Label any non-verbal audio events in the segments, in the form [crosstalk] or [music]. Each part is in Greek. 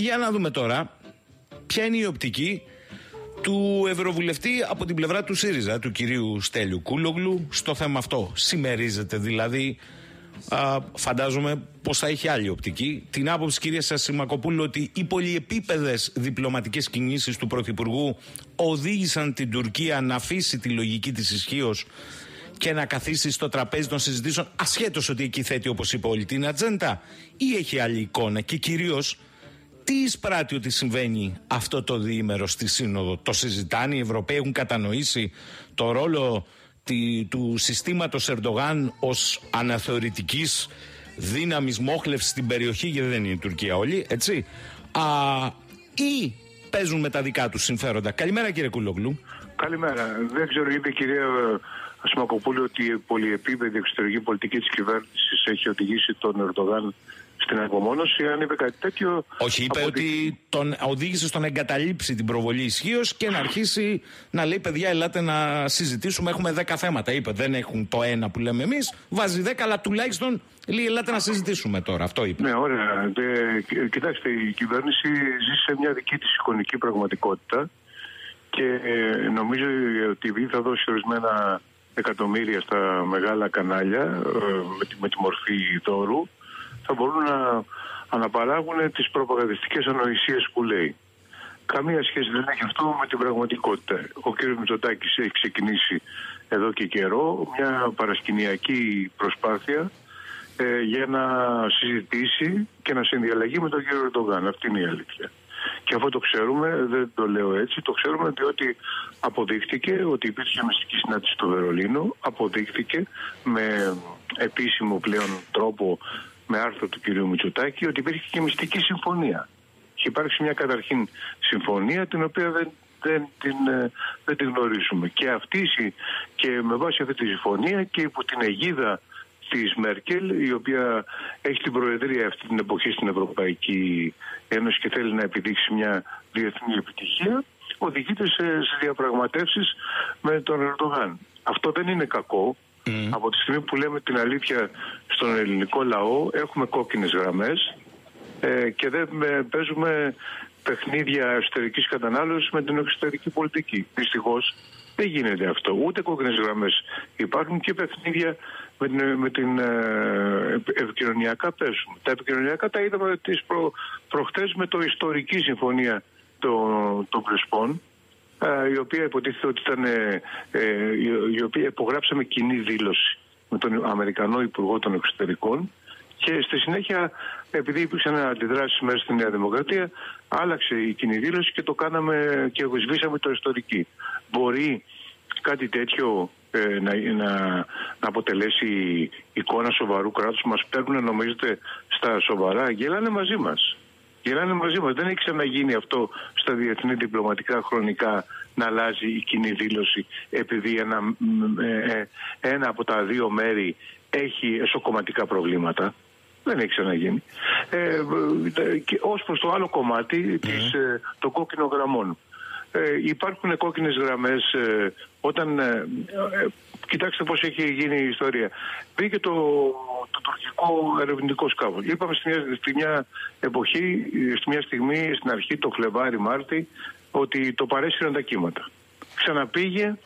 Για να δούμε τώρα ποια είναι η οπτική του Ευρωβουλευτή από την πλευρά του ΣΥΡΙΖΑ, του κυρίου Στέλιου Κούλογλου, στο θέμα αυτό. Σημερίζεται δηλαδή, α, φαντάζομαι πως θα έχει άλλη οπτική, την άποψη κυρία Σασιμακοπούλου ότι οι πολυεπίπεδες διπλωματικές κινήσεις του Πρωθυπουργού οδήγησαν την Τουρκία να αφήσει τη λογική της ισχύως και να καθίσει στο τραπέζι των συζητήσεων ασχέτως ότι εκεί θέτει όπως είπε όλη την ατζέντα ή έχει άλλη εικόνα και κυρίως τι εισπράττει ότι συμβαίνει αυτό το διήμερο στη Σύνοδο; Το συζητάνε οι Ευρωπαίοι, έχουν κατανοήσει το ρόλο του συστήματος Ερντογάν ως αναθεωρητικής δύναμης μόχλευσης στην περιοχή, γιατί δεν είναι η Τουρκία όλοι, έτσι. Α, ή παίζουν με τα δικά τους συμφέροντα. Καλημέρα κύριε Κουλογλού. Καλημέρα. Δεν ξέρω, είπε η κυρία Ασμακοπούλου ότι η πολυεπίπεδη εξωτερική πολιτική της κυβέρνησης έχει οδηγήσει τον Ερντογάν στην απομόνωση. Αν είπε κάτι τέτοιο. Όχι, είπε ότι τον οδήγησε στο να εγκαταλείψει την προβολή ισχύω και να αρχίσει να λέει: Παιδιά, ελάτε να συζητήσουμε. Έχουμε 10 θέματα. Είπε: Δεν έχουν το ένα που λέμε εμείς. Βάζει 10, αλλά τουλάχιστον λέει: Ελάτε να συζητήσουμε τώρα. Αυτό είπε. Ναι, ωραία. Ε, κοιτάξτε, η κυβέρνηση ζει σε μια δική της εικονική πραγματικότητα και ε, νομίζω ότι θα δώσει ορισμένα εκατομμύρια στα μεγάλα κανάλια ε, με τη, με τη μορφή δώρου θα μπορούν να αναπαράγουν τις προπαγανδιστικές ανοησίες που λέει. Καμία σχέση δεν έχει αυτό με την πραγματικότητα. Ο κ. Μητσοτάκης έχει ξεκινήσει εδώ και καιρό μια παρασκηνιακή προσπάθεια ε, για να συζητήσει και να συνδιαλλαγεί με τον κύριο Ερντογάν. Αυτή είναι η αλήθεια. Και αυτό το ξέρουμε, δεν το λέω έτσι, το ξέρουμε διότι αποδείχτηκε ότι υπήρχε μυστική συνάντηση στο Βερολίνο, αποδείχθηκε με επίσημο πλέον τρόπο με άρθρο του κυρίου Μητσοτάκη ότι υπήρχε και μυστική συμφωνία. Είχε υπάρξει μια καταρχήν συμφωνία την οποία δεν, δεν, την, ε, δεν την γνωρίζουμε. Και, αυτή, και με βάση αυτή τη συμφωνία και υπό την αιγίδα της Μέρκελ η οποία έχει την προεδρία αυτή την εποχή στην Ευρωπαϊκή Ένωση και θέλει να επιδείξει μια διεθνή επιτυχία οδηγείται σε, σε διαπραγματεύσεις με τον Ερντογάν. Αυτό δεν είναι κακό Mm. Από τη στιγμή που λέμε την αλήθεια στον ελληνικό λαό έχουμε κόκκινες γραμμές ε, και δεν παίζουμε παιχνίδια εσωτερικής κατανάλωσης με την εξωτερική πολιτική. Δυστυχώς δεν γίνεται αυτό. Ούτε κόκκινες γραμμές υπάρχουν και παιχνίδια με την, με την ε, επικοινωνιακά παίζουμε. Τα επικοινωνιακά τα είδαμε τις προ, προχτές με το ιστορική συμφωνία των, των Πρεσπών η οποία υποτίθεται ότι ήταν, ε, ε, η οποία υπογράψαμε κοινή δήλωση με τον Αμερικανό Υπουργό των Εξωτερικών και στη συνέχεια, επειδή υπήρξαν αντιδράσεις μέσα στη Νέα Δημοκρατία, άλλαξε η κοινή δήλωση και το κάναμε και σβήσαμε το ιστορική. Μπορεί κάτι τέτοιο ε, να, να, να αποτελέσει εικόνα σοβαρού κράτους; Μας παίρνουν νομίζετε στα σοβαρά; Γελάνε μαζί μας γελάνε μαζί μας δεν έχει ξαναγίνει αυτό στα διεθνή διπλωματικά χρονικά να αλλάζει η κοινή δήλωση επειδή ένα, ε, ε, ένα από τα δύο μέρη έχει εσωκομματικά προβλήματα. Δεν έχει ξαναγίνει. Ε, και ως προς το άλλο κομμάτι της, ε, των κόκκινων γραμμών. Ε, υπάρχουν κόκκινες γραμμές ε, όταν... Ε, κοιτάξτε πώς έχει γίνει η ιστορία. Μπήκε το, το τουρκικό ερευνητικό σκάφος. Είπαμε στη μια, στη μια εποχή, στη μια στιγμή, στην αρχή, το Φλεβάρι-Μάρτι, ότι το παρέσυραν τα κύματα. Ξαναπήγε,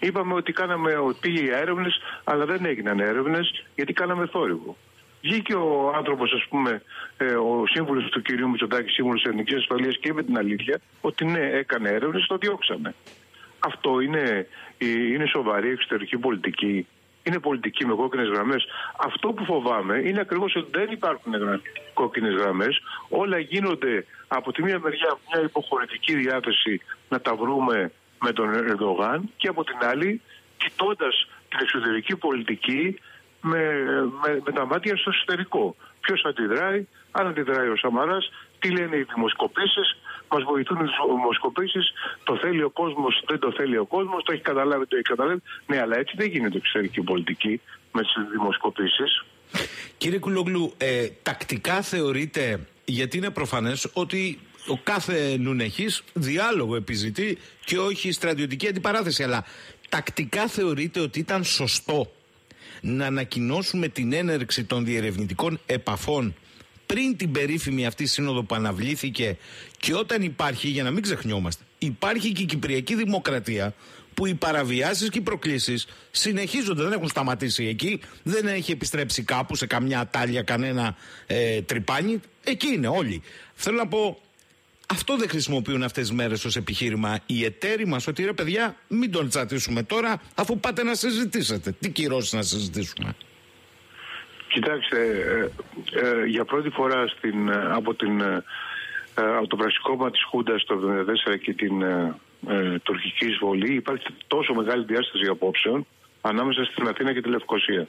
είπαμε ότι κάναμε, ότι πήγε για έρευνες, αλλά δεν έγιναν έρευνες γιατί κάναμε θόρυβο. Βγήκε ο άνθρωπος, ας πούμε, ε, ο σύμβουλος του κυρίου Μητσοτάκη, σύμβουλος Εθνικής Ασφαλείας και είπε την αλήθεια ότι ναι, έκανε έρευνες, το διώξαμε. Αυτό είναι, ε, είναι σοβαρή εξωτερική πολιτική. Είναι πολιτική με κόκκινες γραμμές. Αυτό που φοβάμαι είναι ακριβώς ότι δεν υπάρχουν κόκκινες γραμμές. Όλα γίνονται από τη μία μεριά μια υποχωρητική διάθεση να τα βρούμε με τον Ερντογάν και από την άλλη κοιτώντας την εξωτερική πολιτική με, με, με τα μάτια στο εσωτερικό. Ποιος αντιδράει, αν αντιδράει ο Σαμαράς, τι λένε οι δημοσκοπήσεις, μας βοηθούν οι δημοσκοπήσει, το θέλει ο κόσμος, δεν το θέλει ο κόσμος, το έχει καταλάβει, το έχει καταλάβει. Ναι, αλλά έτσι δεν γίνεται εξωτερική πολιτική με τις δημοσκοπήσεις. Κύριε Κουλόγλου, ε, τακτικά θεωρείτε, γιατί είναι προφανές ότι ο κάθε νουνεχής διάλογο επιζητεί και όχι στρατιωτική αντιπαράθεση. Αλλά τακτικά θεωρείτε ότι ήταν σωστό να ανακοινώσουμε την έναρξη των διερευνητικών επαφών πριν την περίφημη αυτή σύνοδο που αναβλήθηκε και όταν υπάρχει, για να μην ξεχνιόμαστε, υπάρχει και η Κυπριακή Δημοκρατία που οι παραβιάσεις και οι προκλήσεις συνεχίζονται, δεν έχουν σταματήσει εκεί, δεν έχει επιστρέψει κάπου σε καμιά τάλια κανένα ε, τρυπάνι, εκεί είναι όλοι. Θέλω να πω, αυτό δεν χρησιμοποιούν αυτές τις μέρες ως επιχείρημα οι εταίροι μας, ότι ρε παιδιά, μην τον τσατίσουμε τώρα, αφού πάτε να συζητήσετε. Τι κυρώσεις να συζητήσουμε. Κοιτάξτε, ε, ε, για πρώτη φορά στην, ε, από, την, ε, από το πραξικόπημα της Χούντας το 1974 και την ε, τουρκική εισβολή υπάρχει τόσο μεγάλη διάσταση απόψεων ανάμεσα στην Αθήνα και τη Λευκοσία.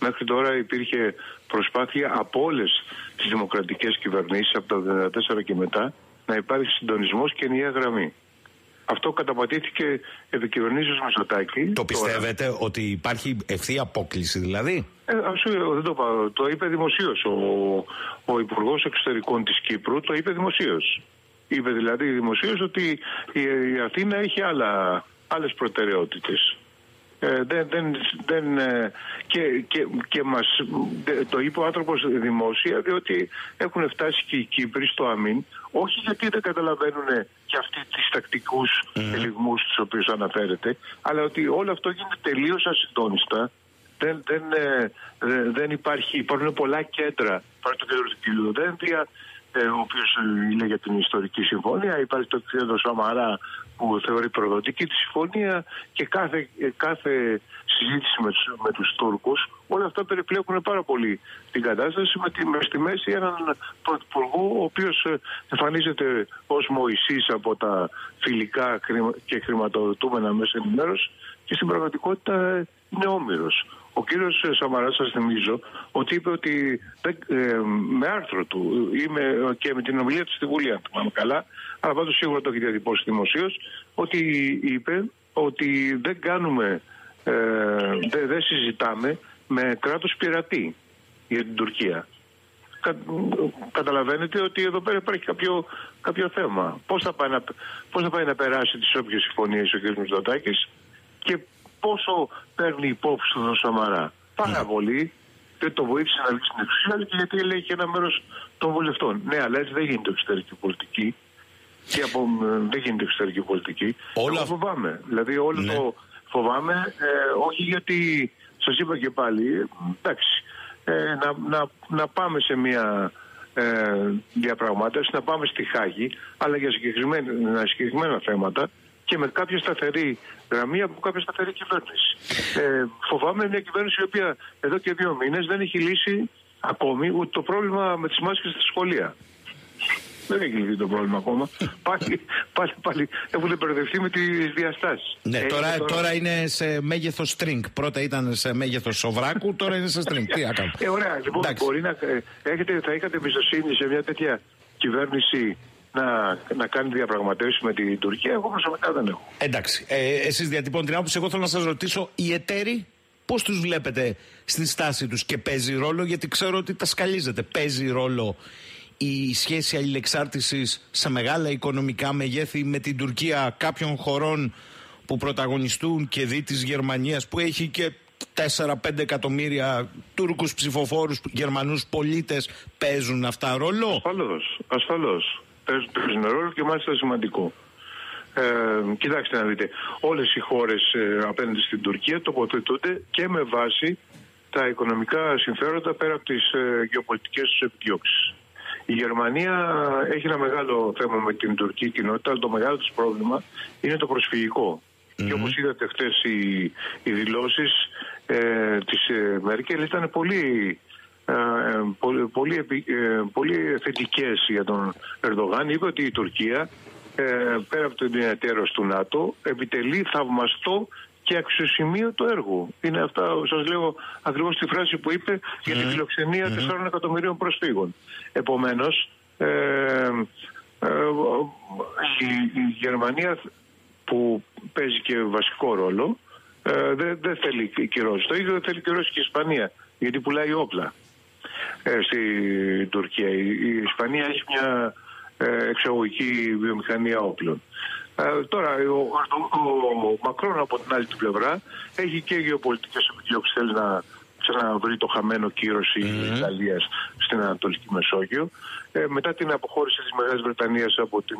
Μέχρι τώρα υπήρχε προσπάθεια από όλες τις δημοκρατικές κυβερνήσεις από το 1974 και μετά να υπάρχει συντονισμός και ενιαία γραμμή. Αυτό καταπατήθηκε επί κυβερνήσεως Μητσοτάκη. Το πιστεύετε ότι υπάρχει ευθεία απόκληση δηλαδή; Ε, δεν το πάω. Το είπε δημοσίως ο, ο Υπουργός Εξωτερικών της Κύπρου. Το είπε δημοσίως. Είπε δηλαδή δημοσίως ότι η Αθήνα έχει άλλα, άλλες προτεραιότητες. Ε, δεν, δεν, δεν, ε, και, και, και μας, το είπε ο άνθρωπος δημόσια διότι έχουν φτάσει και οι Κύπροι στο αμήν όχι γιατί δεν καταλαβαίνουν και αυτοί τις τακτικούς mm. ελιγμούς τους οποίους αναφέρεται αλλά ότι όλο αυτό γίνεται τελείως ασυντόνιστα δεν, δεν, ε, δεν υπάρχει, υπάρχουν πολλά κέντρα υπάρχει το κέντρο του κ. Δένδια ε, ο οποίος είναι για την ιστορική συμφωνία. Υπάρχει το κ. Σαμαρά που θεωρεί προδοτική τη συμφωνία και κάθε, ε, κάθε συζήτηση με τους, με τους Τούρκους όλα αυτά περιπλέκουν πάρα πολύ την κατάσταση με, τη, μες στη μέση έναν πρωθυπουργό ο οποίος ε, εμφανίζεται ως Μωυσής από τα φιλικά και χρηματοδοτούμενα μέσα ενημέρωσης και στην πραγματικότητα είναι όμοιρος. Ο κύριος Σαμαράς, σας θυμίζω, ότι είπε ότι ε, με άρθρο του ή με, και με την ομιλία του στη Βουλή, αν θυμάμαι καλά, αλλά πάντως σίγουρα το έχει διατυπώσει δημοσίως, ότι είπε ότι δεν κάνουμε, ε, δεν, δεν συζητάμε με κράτος πειρατή για την Τουρκία. Κα, καταλαβαίνετε ότι εδώ πέρα υπάρχει κάποιο, κάποιο θέμα. Πώς θα, πάει να, πώς θα πάει να περάσει τις όποιες συμφωνίες ο κ. Μητσοτάκης και πόσο παίρνει υπόψη του τον Σαμαρά. Πάρα ναι. πολύ. Δεν το βοήθησε να βγει στην εξουσία, αλλά και γιατί έλεγε και ένα μέρος των βουλευτών. Ναι, αλλά έτσι δεν γίνεται εξωτερική πολιτική. Και από, δεν γίνεται εξωτερική πολιτική. Όλα... Εγώ φοβάμαι. Δηλαδή όλο ναι. το φοβάμαι, ε, όχι γιατί σας είπα και πάλι, εντάξει, ε, να, να, να πάμε σε μια ε, διαπραγμάτευση, να πάμε στη Χάγη, αλλά για συγκεκριμένα, συγκεκριμένα θέματα και με κάποια σταθερή γραμμή από κάποια σταθερή κυβέρνηση. Ε, φοβάμαι μια κυβέρνηση η οποία εδώ και δύο μήνες δεν έχει λύσει ακόμη ούτε το πρόβλημα με τις μάσκες στα σχολεία. Δεν έχει λυθεί το πρόβλημα ακόμα. [laughs] πάλι, πάλι, πάλι έχουν μπερδευτεί με τις διαστάσεις. Ναι, ε, τώρα, τώρα... είναι σε μέγεθος string. Πρώτα ήταν σε μέγεθος σοβράκου, τώρα είναι σε string. Τι να Ε, ωραία, λοιπόν, μπορεί να ε, έχετε, θα είχατε εμπιστοσύνη σε μια τέτοια κυβέρνηση να, να κάνει διαπραγματεύσεις με την Τουρκία. Εγώ προσωπικά δεν έχω. Εντάξει. Ε, Εσείς διατυπώνετε την άποψη. Εγώ θέλω να σας ρωτήσω, οι εταίροι πώς τους βλέπετε στη στάση τους και παίζει ρόλο, γιατί ξέρω ότι τα σκαλίζετε. Παίζει ρόλο η σχέση αλληλεξάρτησης σε μεγάλα οικονομικά μεγέθη με την Τουρκία κάποιων χωρών που πρωταγωνιστούν και δι της Γερμανίας που έχει και 4-5 εκατομμύρια Τούρκους ψηφοφόρους, Γερμανούς πολίτες παίζουν αυτά ρόλο; Ασφαλώς, ασφαλώς παίζουν ρόλο και μάλιστα σημαντικό. Ε, κοιτάξτε να δείτε, όλες οι χώρες ε, απέναντι στην Τουρκία τοποθετούνται και με βάση τα οικονομικά συμφέροντα πέρα από τις ε, γεωπολιτικές τους επιδιώξεις. Η Γερμανία έχει ένα μεγάλο θέμα με την τουρκική κοινότητα, αλλά το μεγάλο της πρόβλημα είναι το προσφυγικό. Mm-hmm. Και όπως είδατε χθες οι, οι δηλώσεις ε, της ε, Μέρκελ ήταν πολύ ε, πολύ, πολύ, ε, πολύ θετικές για τον Ερντογάν. Είπε ότι η Τουρκία ε, πέρα από την εταίρος του ΝΑΤΟ επιτελεί θαυμαστό και αξιοσημείωτο έργο. Είναι αυτά, σας λέω ακριβώς τη φράση που είπε για την φιλοξενία mm-hmm. 4 εκατομμυρίων προσφύγων. Επομένως, ε, η, Γερμανία που παίζει και βασικό ρόλο δεν, δεν θέλει κυρώσεις. Το ίδιο δεν θέλει κυρώσεις και η Ισπανία γιατί πουλάει όπλα ε, στην Τουρκία. Η Ισπανία έχει μια ε, εξαγωγική βιομηχανία όπλων. Ε, τώρα, ο, ο, ο, Μακρόν από την άλλη την πλευρά έχει και γεωπολιτικές επιδιώξεις. Θέλει να ξαναβρει το χαμένο κύρος η Ιταλία στην Ανατολική Μεσόγειο. Ε, μετά την αποχώρηση της Μεγάλης Βρετανίας από την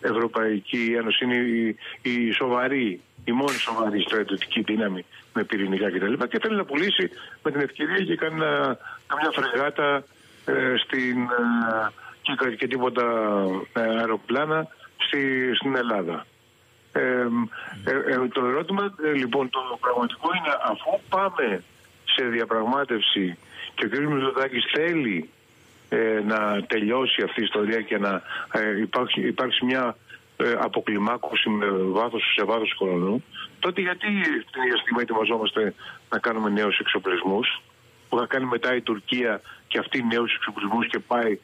Ευρωπαϊκή Ένωση είναι η, η σοβαρή, η μόνη σοβαρή στρατιωτική δύναμη με πυρηνικά κτλ. Και, και θέλει να πουλήσει με την ευκαιρία και κάνει καμιά φρεγάτα ε, στην, ε, και, και τίποτα ε, αεροπλάνα στη, στην Ελλάδα. Ε, το ερώτημα λοιπόν το πραγματικό είναι αφού πάμε σε διαπραγμάτευση και ο κ. Μητσοτάκης θέλει να τελειώσει αυτή η ιστορία και να υπάρξει, υπάρξει μια αποκλιμάκωση με βάθος, σε βάθος χρόνου τότε γιατί την ίδια στιγμή ετοιμαζόμαστε να κάνουμε νέους εξοπλισμούς που θα κάνει μετά η Τουρκία και αυτή νέους εξοπλισμούς και πάει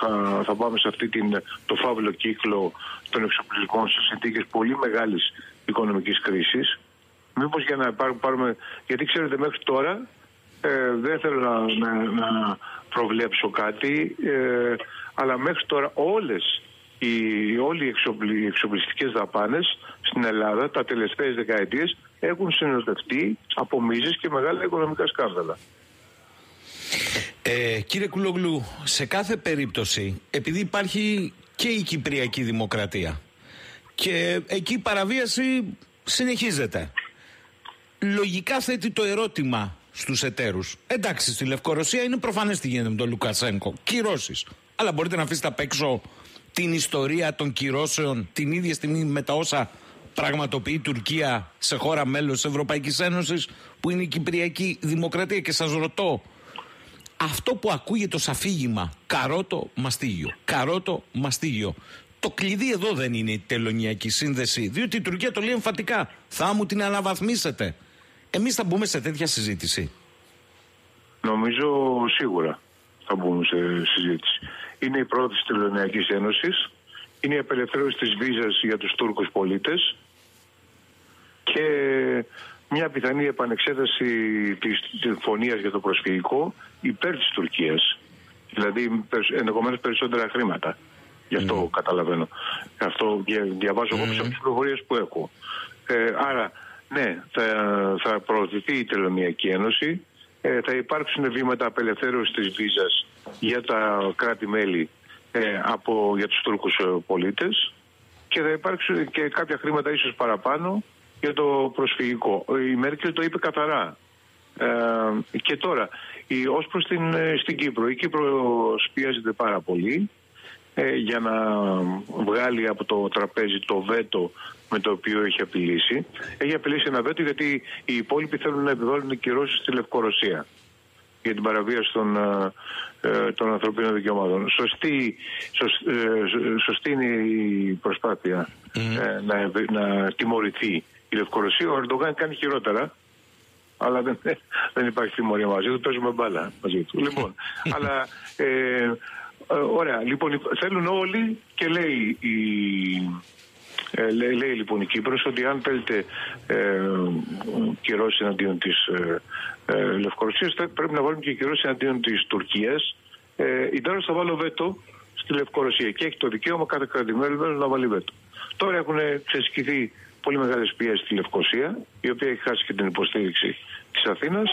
θα, θα, πάμε σε αυτή την, το φαύλο κύκλο των εξοπλισμών σε συνθήκες πολύ μεγάλης οικονομικής κρίσης. Μήπως για να πάρουμε. Γιατί ξέρετε, μέχρι τώρα ε, δεν θέλω να, να, να προβλέψω κάτι, ε, αλλά μέχρι τώρα όλες οι, όλοι οι εξοπλιστικές δαπάνες στην Ελλάδα τα τελευταίες δεκαετίες έχουν συνοδευτεί από μίζες και μεγάλα οικονομικά σκάνδαλα. Ε, κύριε Κουλογλού, σε κάθε περίπτωση, επειδή υπάρχει και η Κυπριακή Δημοκρατία και εκεί η παραβίαση συνεχίζεται, λογικά θέτει το ερώτημα στους εταίρους. Εντάξει, στη Λευκορωσία είναι προφανές τι γίνεται με τον Λουκασένκο. Κυρώσεις. Αλλά μπορείτε να αφήσετε απ' έξω την ιστορία των κυρώσεων την ίδια στιγμή με τα όσα πραγματοποιεί η Τουρκία σε χώρα μέλος της Ευρωπαϊκής Ένωσης που είναι η Κυπριακή Δημοκρατία. Και σας ρωτώ αυτό που ακούγεται ως αφήγημα καρότο μαστίγιο, καρότο μαστίγιο το κλειδί εδώ δεν είναι η τελωνιακή σύνδεση διότι η Τουρκία το λέει εμφατικά θα μου την αναβαθμίσετε εμείς θα μπούμε σε τέτοια συζήτηση. Νομίζω σίγουρα θα μπούμε σε συζήτηση είναι η πρώτη της Τελωνιακής Ένωσης είναι η απελευθέρωση της βίζας για τους Τούρκους πολίτες και μια πιθανή επανεξέταση της συμφωνίας για το προσφυγικό υπέρ της Τουρκίας. Δηλαδή ενδεχομένως περισσότερα χρήματα. Γι' αυτό mm. καταλαβαίνω. Αυτό διαβάζω εγώ mm. από τις πληροφορίες που έχω. Ε, άρα, ναι, θα, θα προωθηθεί η Τελωνιακή Ένωση. Ε, θα υπάρξουν βήματα απελευθέρωσης της βίζας για τα κράτη-μέλη ε, από, για τους Τούρκους ε, πολίτες και θα υπάρξουν και κάποια χρήματα ίσως παραπάνω για το προσφυγικό. Η Μέρκελ το είπε καθαρά. Ε, και τώρα, η, ως προς την, ε, στην Κύπρο, η Κύπρο πιέζεται πάρα πολύ ε, για να βγάλει από το τραπέζι το βέτο με το οποίο έχει απειλήσει. Έχει απειλήσει ένα βέτο γιατί οι υπόλοιποι θέλουν να επιβάλλουν κυρώσεις στη Λευκορωσία για την παραβίαση των, ε, ε, των ανθρωπίνων δικαιωμάτων. Σωστή, σωστή είναι η προσπάθεια να, να τιμωρηθεί η Λευκορωσία. Ο Ερντογάν κάνει χειρότερα. Αλλά δεν, [laughs] δεν υπάρχει τιμωρία μαζί του. Παίζουμε μπάλα μαζί του. Λοιπόν, [laughs] αλλά ε, ωραία. Λοιπόν, θέλουν όλοι και λέει η, ε, λέει, λέει, λοιπόν η Κύπρος ότι αν θέλετε ε, κυρώσεις εναντίον της ε, ε, Λευκορωσίας πρέπει να βάλουμε και κυρώσεις εναντίον της Τουρκίας. Ε, η Τάρος θα βάλω βέτο στη Λευκορωσία και έχει το δικαίωμα κάθε κρατημένο να βάλει βέτο. Τώρα έχουν ξεσκηθεί πολύ μεγάλες πιέσεις στη Λευκοσία, η οποία έχει χάσει και την υποστήριξη της Αθήνας.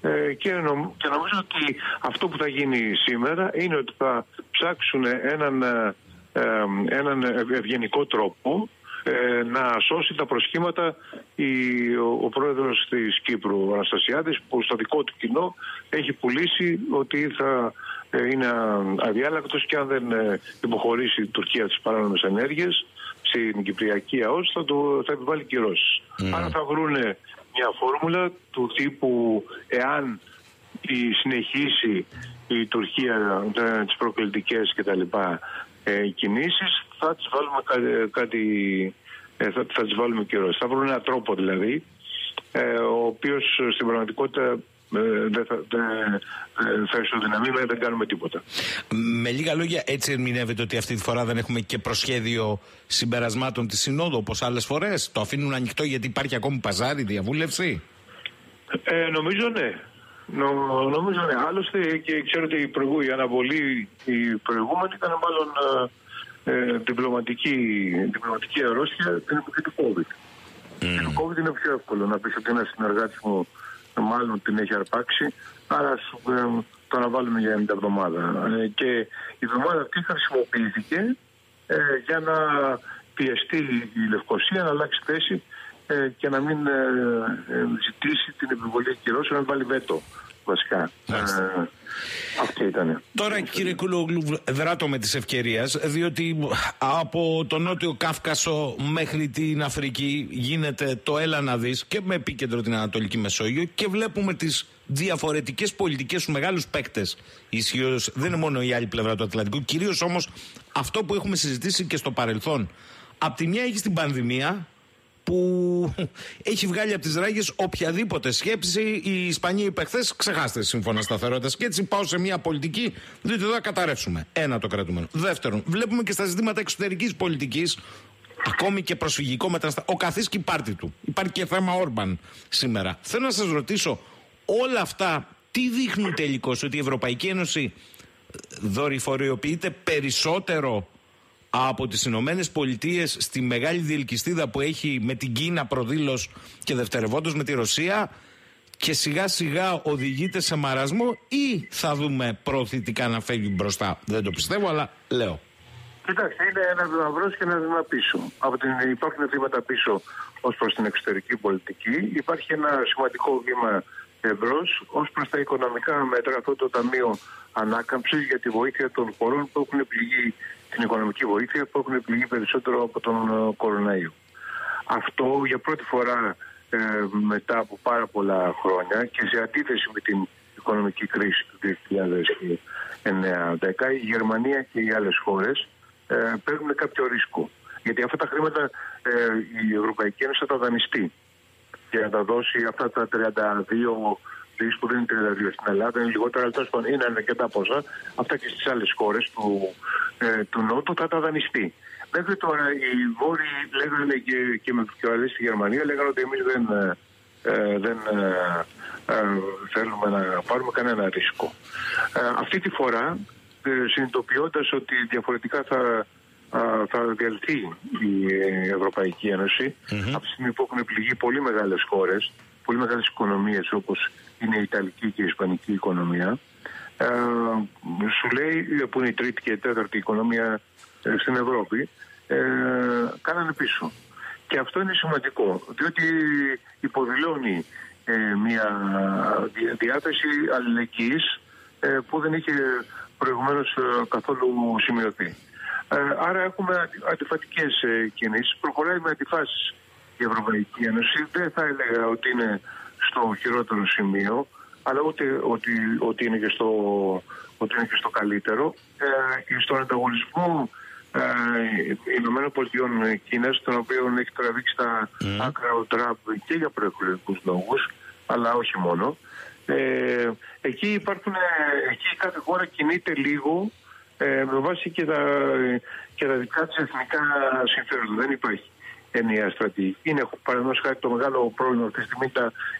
Ε, και, και νομίζω ότι αυτό που θα γίνει σήμερα είναι ότι θα ψάξουν έναν, ε, ε έναν ευγενικό τρόπο ε, να σώσει τα προσχήματα η, ο, ο πρόεδρος της Κύπρου, ο Αναστασιάδης, που στο δικό του κοινό έχει πουλήσει ότι θα ε, είναι αδιάλακτος και αν δεν ε, υποχωρήσει η Τουρκία τις παράνομες ενέργειες στην Κυπριακή ΑΟΣ θα, το, θα επιβάλλει κυρώσεις. Mm. Άρα θα βρουν μια φόρμουλα του τύπου εάν η συνεχίσει η Τουρκία τις προκλητικές και τα λοιπά ε, κινήσεις θα τις βάλουμε κάτι, ε, θα, θα τις βάλουμε καιρός. Θα βρουν έναν τρόπο δηλαδή ε, ο οποίος στην πραγματικότητα ε, δεν θα, δε, θα ισοδυναμεί, δεν κάνουμε τίποτα. Με λίγα λόγια, έτσι ερμηνεύεται ότι αυτή τη φορά δεν έχουμε και προσχέδιο συμπερασμάτων της Συνόδου όπως άλλες φορές; Το αφήνουν ανοιχτό γιατί υπάρχει ακόμη παζάρι, διαβούλευση; Ε, νομίζω ναι. Νο, νομίζω ναι. Άλλωστε και ξέρω ότι η, προηγού, η αναβολή η προηγούμενη ήταν μάλλον ε, ε, διπλωματική, διπλωματική αρρώστια την εποχή του COVID. Mm. Το COVID είναι πιο εύκολο να πεις ότι ένα συνεργάτη μου μάλλον την έχει αρπάξει, άρα ε, το αναβάλουμε για μια εβδομάδα. Ε, και η εβδομάδα αυτή χρησιμοποιήθηκε ε, για να πιεστεί η Λευκοσία να αλλάξει θέση ε, και να μην ζητήσει την επιβολή κυρώσεων, να βάλει βέτο βασικά. αυτή ήταν. Τώρα κύριε Κουλόγλου, δράτω με τις ευκαιρίες, διότι από το Νότιο Κάφκασο μέχρι την Αφρική γίνεται το έλα να δεις και με επίκεντρο την Ανατολική Μεσόγειο και βλέπουμε τις διαφορετικές πολιτικές στους μεγάλους παίκτες ισχύως. Δεν είναι μόνο η άλλη πλευρά του Ατλαντικού. Κυρίως όμως αυτό που έχουμε συζητήσει και στο παρελθόν. Απ' τη μια έχεις την πανδημία που [laughs] έχει βγάλει από τις ράγες οποιαδήποτε σκέψη. Οι Ισπανοί είπε χθε, ξεχάστε σύμφωνα σταθερότητας. Και έτσι πάω σε μια πολιτική, διότι εδώ θα καταρρεύσουμε. Ένα το κρατούμενο. Δεύτερον, βλέπουμε και στα ζητήματα εξωτερικής πολιτικής, ακόμη και προσφυγικό μεταναστευτικό. Ο καθή και η πάρτη του. Υπάρχει και θέμα Όρμπαν σήμερα. Θέλω να σας ρωτήσω, όλα αυτά τι δείχνουν τελικώς ότι η Ευρωπαϊκή Ένωση δορυφοριοποιείται περισσότερο από τις Ηνωμένες Πολιτείες στη μεγάλη διελκυστίδα που έχει με την Κίνα προδήλως και δευτερευόντως με τη Ρωσία και σιγά σιγά οδηγείται σε μαρασμό ή θα δούμε προωθητικά να φεύγει μπροστά. Δεν το πιστεύω αλλά λέω. Κοιτάξτε, είναι ένα βήμα μπρος και ένα βήμα πίσω. Από την, υπάρχουν βήματα πίσω ως προς την εξωτερική πολιτική. Υπάρχει ένα σημαντικό βήμα ευρώ ως προς τα οικονομικά μέτρα, αυτό το Ταμείο Ανάκαμψης για τη βοήθεια των χωρών που έχουν πληγεί, την οικονομική βοήθεια που έχουν πληγεί περισσότερο από τον ε, κοροναϊό. Αυτό για πρώτη φορά ε, μετά από πάρα πολλά χρόνια και σε αντίθεση με την οικονομική κρίση του 2009-2010, η Γερμανία και οι άλλες χώρες ε, παίρνουν κάποιο ρίσκο. Γιατί αυτά τα χρήματα ε, η Ευρωπαϊκή Ένωση θα τα δανειστεί και να τα δώσει αυτά τα 32 δις που δεν είναι 32 στην Ελλάδα, είναι λιγότερα, αλλά τέλος πάντων είναι αρκετά ποσά. Αυτά και στις άλλες χώρες του, ε, του Νότου θα τα δανειστεί. Μέχρι τώρα οι Βόρειοι λέγανε και, και με πιο στη Γερμανία λέγανε ότι εμείς δεν, ε, δεν ε, ε, θέλουμε να πάρουμε κανένα ρίσκο. Ε, αυτή τη φορά, ε, συνειδητοποιώντας ότι διαφορετικά θα θα διαλυθεί η Ευρωπαϊκή Ένωση mm-hmm. από τη στιγμή που έχουν πληγεί πολύ μεγάλες χώρες, πολύ μεγάλες οικονομίες όπως είναι η Ιταλική και η Ισπανική οικονομία. Ε, σου λέει, που είναι η τρίτη και η τέταρτη οικονομία ε, στην Ευρώπη, ε, κάνανε πίσω. Και αυτό είναι σημαντικό, διότι υποδηλώνει ε, μια διάθεση αλληλεγγύης ε, που δεν είχε προηγουμένως καθόλου σημειωθεί. Ε, άρα έχουμε αντιφατικές ε, κινήσεις. Προχωράει με αντιφάσεις η Ευρωπαϊκή Ένωση. Δεν θα έλεγα ότι είναι στο χειρότερο σημείο, αλλά ούτε ότι, ότι, είναι, και στο, ότι είναι και στο καλύτερο. Ε, στον ανταγωνισμό ε, Ηνωμένων Πολιτειών Κίνας, τον οποίο έχει τραβήξει τα mm. άκρα ο Τραμπ και για προεκλογικούς λόγους, αλλά όχι μόνο. Ε, εκεί, υπάρχουν, εκεί κάθε χώρα κινείται λίγο ε, με βάση και τα, και τα δικά της εθνικά συμφέροντα. Δεν υπάρχει ενιαία στρατηγική. Είναι παραδείγματος χάρη το μεγάλο πρόβλημα αυτή τη στιγμή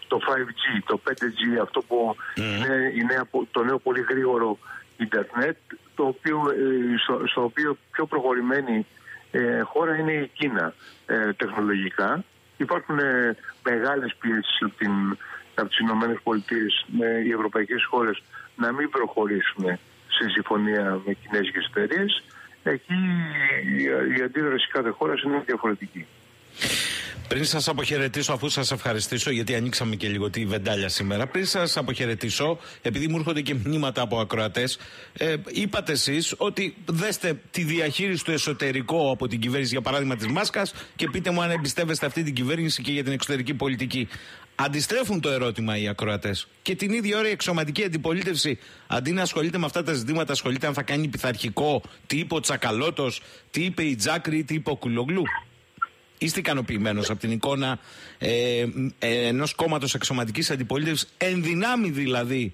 το 5G, το 5G, αυτό που είναι, είναι το νέο πολύ γρήγορο Ιντερνετ, το οποίο, ε, στο, στο οποίο πιο προχωρημένη ε, χώρα είναι η Κίνα ε, τεχνολογικά. Υπάρχουν ε, μεγάλες πιέσεις από, την, από τις Ηνωμένες Πολιτείες με οι ευρωπαϊκές χώρες να μην προχωρήσουν σε συμφωνία με κινέζικες εταιρείες, εκεί η αντίδραση κάθε χώρας είναι διαφορετική. Πριν σας αποχαιρετήσω, αφού σας ευχαριστήσω, γιατί ανοίξαμε και λίγο τη βεντάλια σήμερα, πριν σας αποχαιρετήσω, επειδή μου έρχονται και μηνύματα από ακροατές, ε, είπατε εσείς ότι δέστε τη διαχείριση του εσωτερικού από την κυβέρνηση, για παράδειγμα της Μάσκας, και πείτε μου αν εμπιστεύεστε αυτή την κυβέρνηση και για την εξωτερική πολιτική. Αντιστρέφουν το ερώτημα οι ακροατές. Και την ίδια ώρα η εξωματική αντιπολίτευση, αντί να ασχολείται με αυτά τα ζητήματα, ασχολείται αν θα κάνει πειθαρχικό, τι είπε ο Τσακαλώτος, τι είπε η Τζάκρη, τι είπε ο Κουλογλού. Είστε ικανοποιημένος από την εικόνα ε, ε, ενός κόμματος εξωματικής αντιπολίτευσης, εν δυνάμει δηλαδή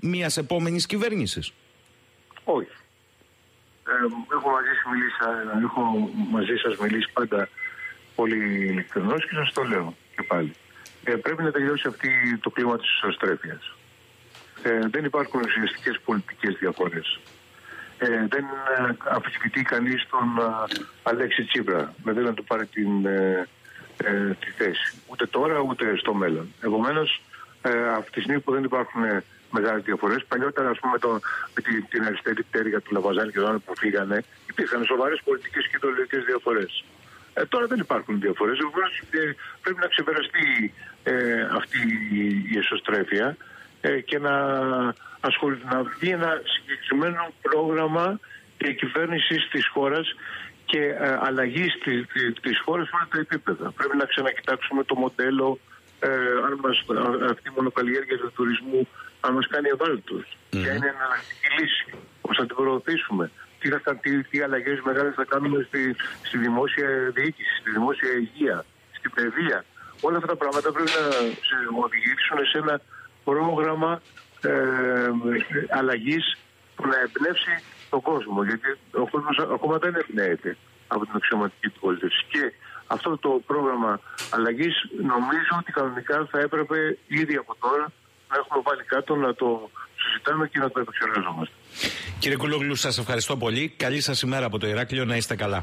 μιας επόμενης κυβέρνησης; Όχι. Ε, έχω μαζί, μιλήσει, έχω μαζί σας μιλήσει πάντα πολύ ειλικρινώς και σας το λέω και πάλι. Ε, πρέπει να τελειώσει αυτή το κλίμα της ισοστρέφειας. Ε, δεν υπάρχουν ουσιαστικές πολιτικές διαφορές ε, δεν ε, αμφισβητεί κανείς τον ε, Αλέξη Τσίπρα. Δηλαδή να του πάρει την, ε, τη θέση. Ούτε τώρα ούτε στο μέλλον. Επομένως ε, από τη στιγμή που δεν υπάρχουν μεγάλες διαφορές. Παλιότερα, ας πούμε, το, με την, την αριστερή πτέρυγα του Λαβαζάνη και των που φύγανε, υπήρχαν σοβαρές πολιτικές και ιδεολογικές διαφορές. Ε, τώρα δεν υπάρχουν διαφορές. Ε, πρέπει να ξεπεραστεί ε, αυτή η εσωστρέφεια ε, και να ασχοληθεί να βγει ένα συγκεκριμένο πρόγραμμα κυβέρνηση της χώρας και ε, αλλαγής τη χώρας σε όλα τα επίπεδα. Πρέπει να ξανακοιτάξουμε το μοντέλο ε, αν μας, αυτή η μονοκαλλιέργεια του τουρισμού αν μας κάνει ευάλωτους. Mm-hmm. Ποια είναι η εναλλακτική λύση, πώς θα την προωθήσουμε, τι, θα, τι, τι αλλαγές μεγάλες θα κάνουμε στη, στη δημόσια διοίκηση, στη δημόσια υγεία, στην παιδεία. Όλα αυτά τα πράγματα πρέπει να οδηγήσουν σε ένα πρόγραμμα ε, αλλαγής που να εμπνεύσει τον κόσμο. Γιατί ο κόσμος ακόμα δεν εμπνέεται από την αξιωματική του πολιτεύση. Και αυτό το πρόγραμμα αλλαγής νομίζω ότι κανονικά θα έπρεπε ήδη από τώρα να έχουμε βάλει κάτω να το συζητάμε και να το επεξεργαζόμαστε. Κύριε Κουλόγλου, σας ευχαριστώ πολύ. Καλή σας ημέρα από το Ηράκλειο. Να είστε καλά.